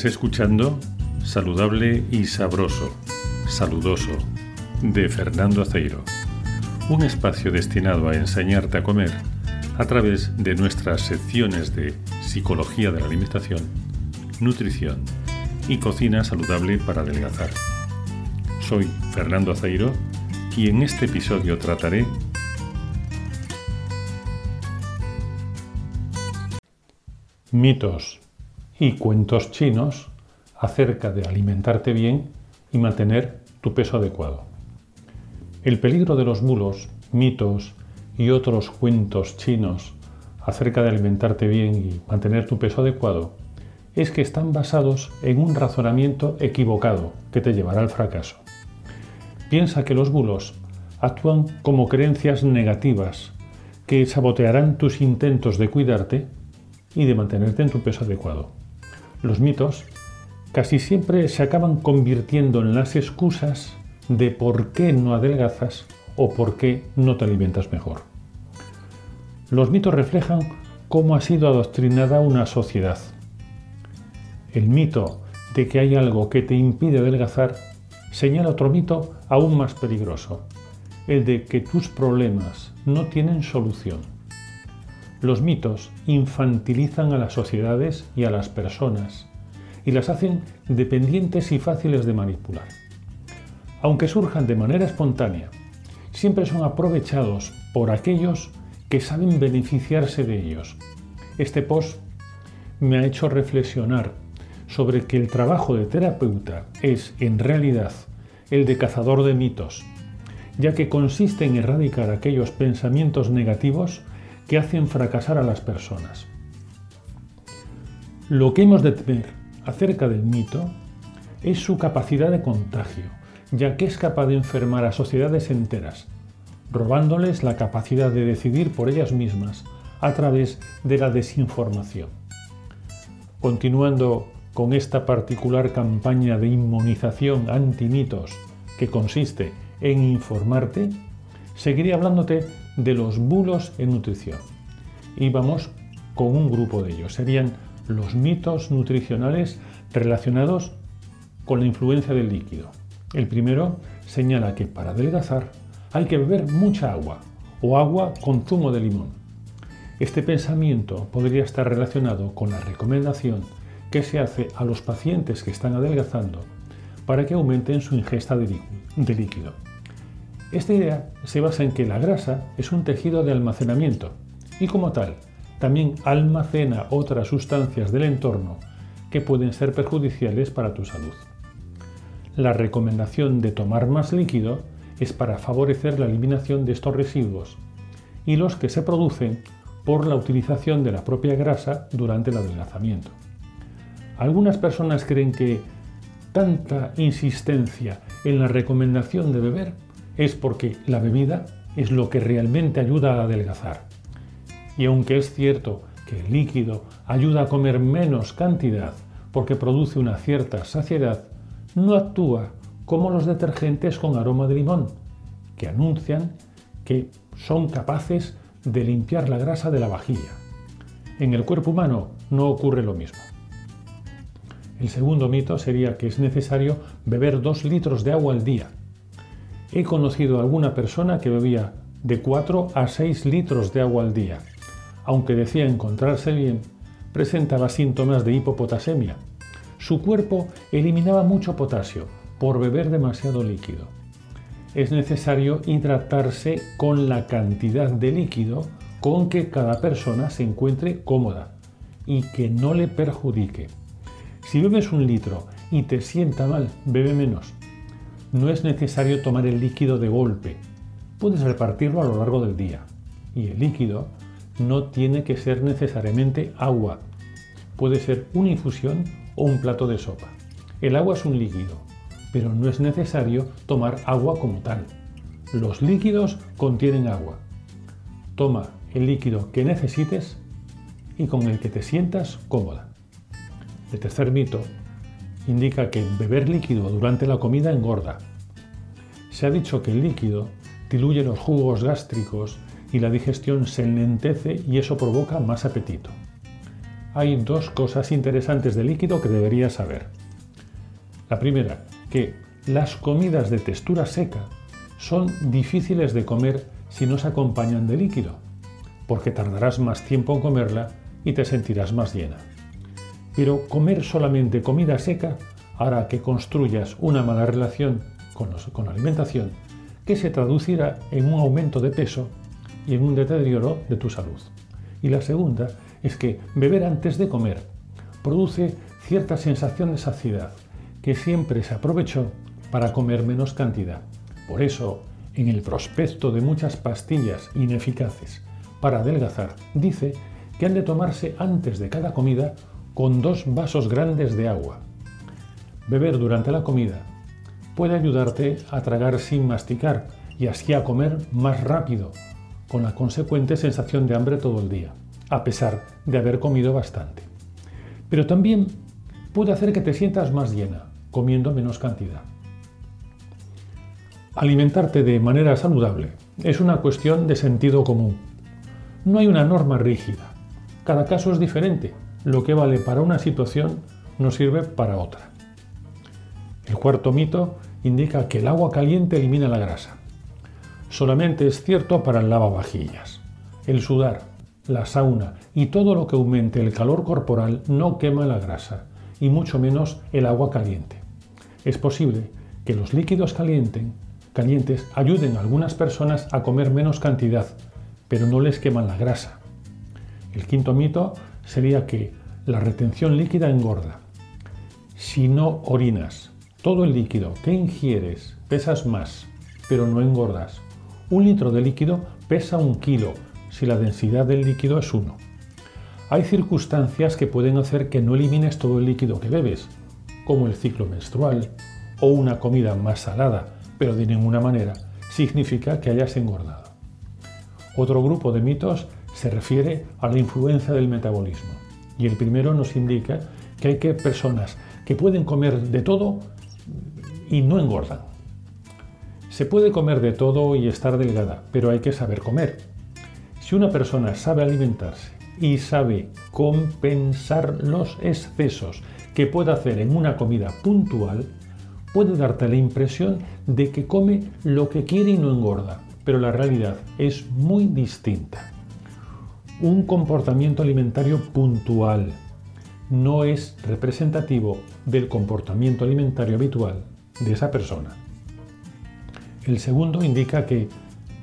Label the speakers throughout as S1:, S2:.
S1: Estás escuchando Saludable y Sabroso, Saludoso, de Fernando Aceiro, un espacio destinado a enseñarte a comer a través de nuestras secciones de Psicología de la Alimentación, Nutrición y Cocina Saludable para Adelgazar. Soy Fernando Aceiro y en este episodio trataré mitos y cuentos chinos acerca de alimentarte bien y mantener tu peso adecuado. El peligro de los bulos, mitos y otros cuentos chinos acerca de alimentarte bien y mantener tu peso adecuado es que están basados en un razonamiento equivocado que te llevará al fracaso. Piensa que los bulos actúan como creencias negativas que sabotearán tus intentos de cuidarte y de mantenerte en tu peso adecuado. Los mitos casi siempre se acaban convirtiendo en las excusas de por qué no adelgazas o por qué no te alimentas mejor. Los mitos reflejan cómo ha sido adoctrinada una sociedad. El mito de que hay algo que te impide adelgazar señala otro mito aún más peligroso, el de que tus problemas no tienen solución. Los mitos infantilizan a las sociedades y a las personas y las hacen dependientes y fáciles de manipular. Aunque surjan de manera espontánea, siempre son aprovechados por aquellos que saben beneficiarse de ellos. Este post me ha hecho reflexionar sobre que el trabajo de terapeuta es en realidad el de cazador de mitos, ya que consiste en erradicar aquellos pensamientos negativos que hacen fracasar a las personas. Lo que hemos de temer acerca del mito es su capacidad de contagio, ya que es capaz de enfermar a sociedades enteras, robándoles la capacidad de decidir por ellas mismas a través de la desinformación. Continuando con esta particular campaña de inmunización anti-mitos que consiste en informarte, seguiré hablándote de los bulos en nutrición. Y vamos con un grupo de ellos. Serían los mitos nutricionales relacionados con la influencia del líquido. El primero señala que para adelgazar hay que beber mucha agua o agua con zumo de limón. Este pensamiento podría estar relacionado con la recomendación que se hace a los pacientes que están adelgazando para que aumenten su ingesta de líquido. Esta idea se basa en que la grasa es un tejido de almacenamiento y como tal también almacena otras sustancias del entorno que pueden ser perjudiciales para tu salud. La recomendación de tomar más líquido es para favorecer la eliminación de estos residuos y los que se producen por la utilización de la propia grasa durante el adelgazamiento. Algunas personas creen que tanta insistencia en la recomendación de beber es porque la bebida es lo que realmente ayuda a adelgazar. Y aunque es cierto que el líquido ayuda a comer menos cantidad porque produce una cierta saciedad, no actúa como los detergentes con aroma de limón, que anuncian que son capaces de limpiar la grasa de la vajilla. En el cuerpo humano no ocurre lo mismo. El segundo mito sería que es necesario beber 2 litros de agua al día, He conocido a alguna persona que bebía de 4 a 6 litros de agua al día. Aunque decía encontrarse bien, presentaba síntomas de hipopotasemia. Su cuerpo eliminaba mucho potasio por beber demasiado líquido. Es necesario hidratarse con la cantidad de líquido con que cada persona se encuentre cómoda y que no le perjudique. Si bebes un litro y te sienta mal, bebe menos no es necesario tomar el líquido de golpe. Puedes repartirlo a lo largo del día. Y el líquido no tiene que ser necesariamente agua. Puede ser una infusión o un plato de sopa. El agua es un líquido, pero no es necesario tomar agua como tal. Los líquidos contienen agua. Toma el líquido que necesites y con el que te sientas cómoda. El tercer mito indica que beber líquido durante la comida engorda. Se ha dicho que el líquido diluye los jugos gástricos y la digestión se enlentece y eso provoca más apetito. hay dos cosas interesantes de líquido que deberías saber. La primera, que las comidas de textura seca son difíciles de comer si no se acompañan de líquido, porque tardarás más tiempo en comerla y te sentirás más llena. Pero comer solamente comida seca hará que construyas una mala relación con, la alimentación que se traducirá en un aumento de peso y en un deterioro de tu salud. Y la segunda es que beber antes de comer produce cierta sensación de saciedad que siempre se aprovechó para comer menos cantidad. Por eso, en el prospecto de muchas pastillas ineficaces para adelgazar, dice que han de tomarse antes de cada comida con dos vasos grandes de agua. Beber durante la comida puede ayudarte a tragar sin masticar y así a comer más rápido, con la consecuente sensación de hambre todo el día, a pesar de haber comido bastante. Pero también puede hacer que te sientas más llena, comiendo menos cantidad. Alimentarte de manera saludable es una cuestión de sentido común. No hay una norma rígida. Cada caso es diferente. Lo que vale para una situación no sirve para otra. El cuarto mito indica que el agua caliente elimina la grasa. Solamente es cierto para el lavavajillas. El sudar, la sauna y todo lo que aumente el calor corporal no quema la grasa, y mucho menos el agua caliente. Es posible que los líquidos calientes ayuden a algunas personas a comer menos cantidad, pero no les queman la grasa. El quinto mito sería que la retención líquida engorda. Si no orinas todo el líquido que ingieres, pesas más, pero no engordas. Un litro de líquido pesa un kilo si la densidad del líquido es 1. Hay circunstancias que pueden hacer que no elimines todo el líquido que bebes, como el ciclo menstrual o una comida más salada, pero de ninguna manera significa que hayas engordado. Otro grupo de mitos se refiere a la influencia del metabolismo. Y el primero nos indica que hay que personas que pueden comer de todo y no engordan. Se puede comer de todo y estar delgada, pero hay que saber comer. Si una persona sabe alimentarse y sabe compensar los excesos que puede hacer en una comida puntual, puede darte la impresión de que come lo que quiere y no engorda, pero la realidad es muy distinta. Un comportamiento alimentario puntual no es representativo del comportamiento alimentario habitual de esa persona. El segundo indica que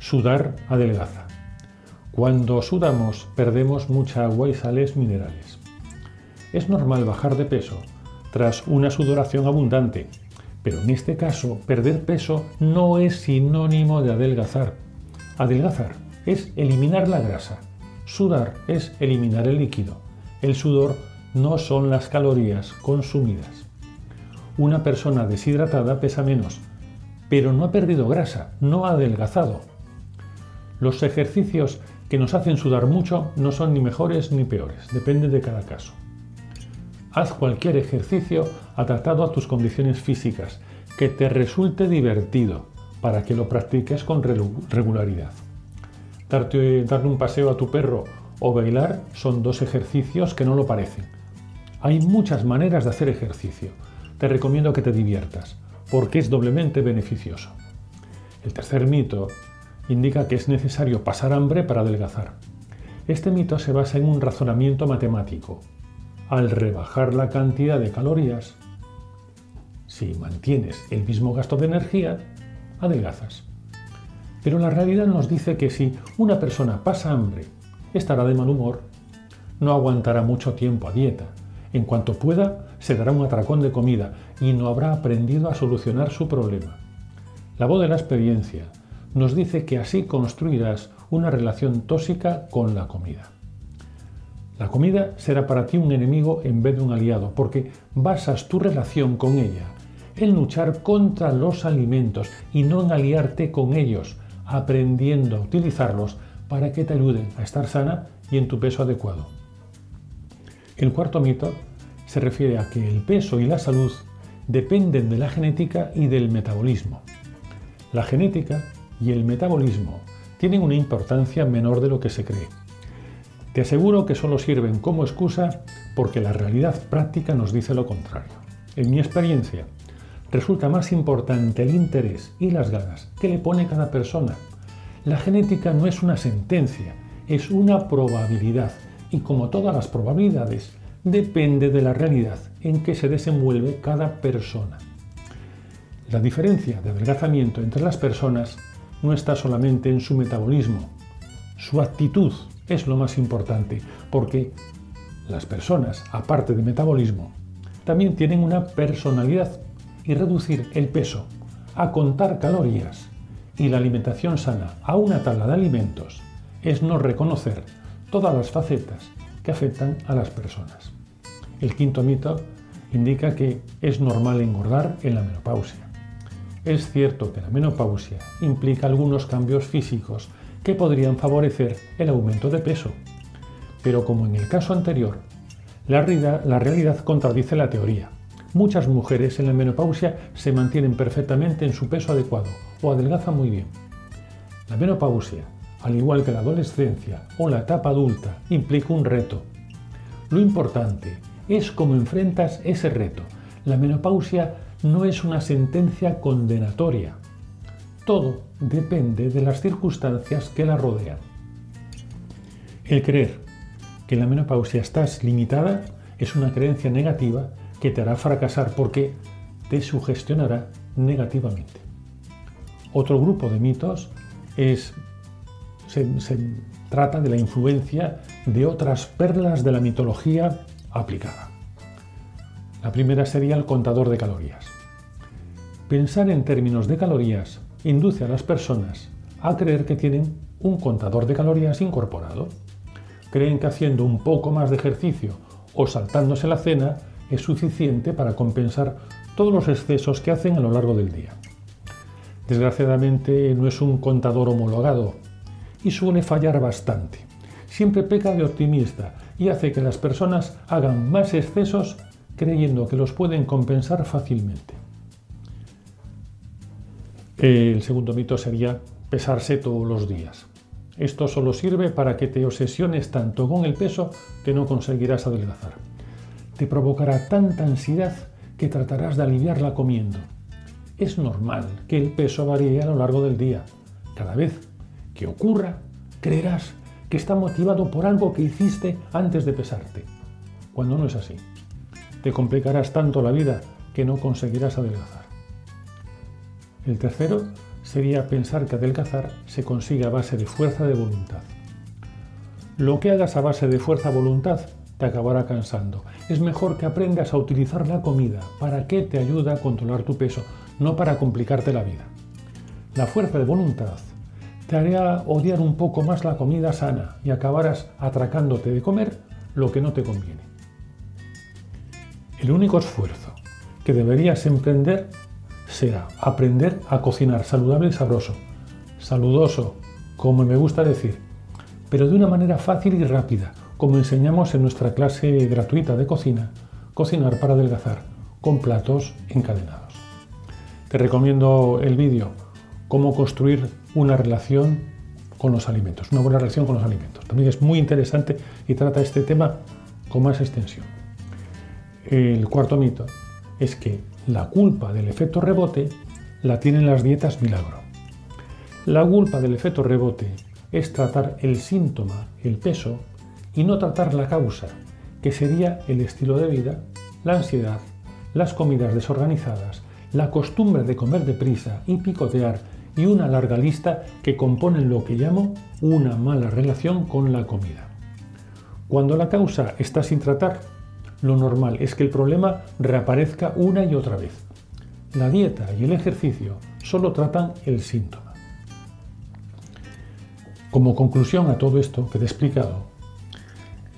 S1: sudar adelgaza. Cuando sudamos perdemos mucha agua y sales minerales. Es normal bajar de peso tras una sudoración abundante pero en este caso, perder peso no es sinónimo de adelgazar. Adelgazar es eliminar la grasa. Sudar es eliminar el líquido. El sudor no son las calorías consumidas. Una persona deshidratada pesa menos, pero no ha perdido grasa, no ha adelgazado. Los ejercicios que nos hacen sudar mucho no son ni mejores ni peores, depende de cada caso. Haz cualquier ejercicio adaptado a tus condiciones físicas, que te resulte divertido, para que lo practiques con regularidad. Darle un paseo a tu perro o bailar son dos ejercicios que no lo parecen. Hay muchas maneras de hacer ejercicio. Te recomiendo que te diviertas, porque es doblemente beneficioso. El tercer mito indica que es necesario pasar hambre para adelgazar. Este mito se basa en un razonamiento matemático, al rebajar la cantidad de calorías, si mantienes el mismo gasto de energía, adelgazas. Pero la realidad nos dice que si una persona pasa hambre, estará de mal humor, no aguantará mucho tiempo a dieta. En cuanto pueda, se dará un atracón de comida y no habrá aprendido a solucionar su problema. La voz de la experiencia nos dice que así construirás una relación tóxica con la comida. La comida será para ti un enemigo en vez de un aliado, porque basas tu relación con ella en luchar contra los alimentos y no en aliarte con ellos, aprendiendo a utilizarlos para que te ayuden a estar sana y en tu peso adecuado. El cuarto mito se refiere a que el peso y la salud dependen de la genética y del metabolismo. La genética y el metabolismo tienen una importancia menor de lo que se cree. Te aseguro que solo sirven como excusa porque la realidad práctica nos dice lo contrario. En mi experiencia, resulta más importante el interés y las ganas que le pone cada persona. La genética no es una sentencia, es una probabilidad y como todas las probabilidades, depende de la realidad en que se desenvuelve cada persona. La diferencia de adelgazamiento entre las personas no está solamente en su metabolismo, su actitud es lo más importante, porque las personas, aparte de metabolismo, también tienen una personalidad y reducir el peso a contar calorías y la alimentación sana a una tabla de alimentos es no reconocer todas las facetas que afectan a las personas. El quinto mito indica que es normal engordar en la menopausia. Es cierto que la menopausia implica algunos cambios físicos que podrían favorecer el aumento de peso, pero como en el caso anterior, la realidad, la realidad contradice la teoría. Muchas mujeres en la menopausia se mantienen perfectamente en su peso adecuado o adelgazan muy bien. La menopausia, al igual que la adolescencia o la etapa adulta, implica un reto. Lo importante es cómo enfrentas ese reto. La menopausia no es una sentencia condenatoria. Todo depende de las circunstancias que la rodean. El creer que la menopausia estás limitada es una creencia negativa que te hará fracasar porque te sugestionará negativamente. Otro grupo de mitos es, se, se trata de la influencia de otras perlas de la mitología aplicada. La primera sería el contador de calorías. Pensar en términos de calorías induce a las personas a creer que tienen un contador de calorías incorporado. Creen que haciendo un poco más de ejercicio o saltándose la cena es suficiente para compensar todos los excesos que hacen a lo largo del día. Desgraciadamente no es un contador homologado y suele fallar bastante. Siempre peca de optimista y hace que las personas hagan más excesos creyendo que los pueden compensar fácilmente. El segundo mito sería pesarse todos los días. Esto solo sirve para que te obsesiones tanto con el peso que no conseguirás adelgazar. Te provocará tanta ansiedad que tratarás de aliviarla comiendo. Es normal que el peso varíe a lo largo del día. Cada vez que ocurra, creerás que está motivado por algo que hiciste antes de pesarte, cuando no es así. Te complicarás tanto la vida que no conseguirás adelgazar. El tercero sería pensar que adelgazar se consigue a base de fuerza de voluntad. Lo que hagas a base de fuerza voluntad te acabará cansando. Es mejor que aprendas a utilizar la comida para que te ayude a controlar tu peso, no para complicarte la vida. La fuerza de voluntad te hará odiar un poco más la comida sana y acabarás atracándote de comer lo que no te conviene. El único esfuerzo que deberías emprender será aprender a cocinar saludable y sabroso, saludoso, como me gusta decir, pero de una manera fácil y rápida, como enseñamos en nuestra clase gratuita de cocina, cocinar para adelgazar, con platos encadenados. Te recomiendo el vídeo, cómo construir una relación con los alimentos, una buena relación con los alimentos. También es muy interesante y trata este tema con más extensión. El cuarto mito es que la culpa del efecto rebote la tienen las dietas milagro. La culpa del efecto rebote es tratar el síntoma, el peso, y no tratar la causa, que sería el estilo de vida, la ansiedad, las comidas desorganizadas, la costumbre de comer deprisa y picotear y una larga lista que componen lo que llamo una mala relación con la comida. Cuando la causa está sin tratar, lo normal es que el problema reaparezca una y otra vez. La dieta y el ejercicio solo tratan el síntoma. Como conclusión a todo esto que he explicado,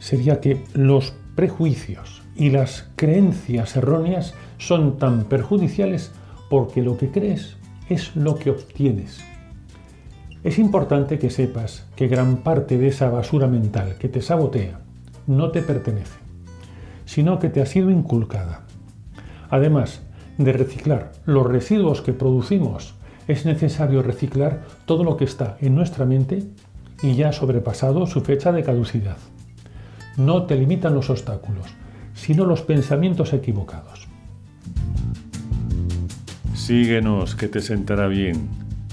S1: sería que los prejuicios y las creencias erróneas son tan perjudiciales porque lo que crees es lo que obtienes. Es importante que sepas que gran parte de esa basura mental que te sabotea no te pertenece sino que te ha sido inculcada. Además de reciclar los residuos que producimos, es necesario reciclar todo lo que está en nuestra mente y ya ha sobrepasado su fecha de caducidad. No te limitan los obstáculos, sino los pensamientos equivocados.
S2: Síguenos, que te sentará bien.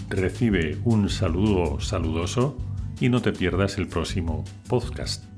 S2: Recibe un saludo saludoso y no te pierdas el próximo podcast.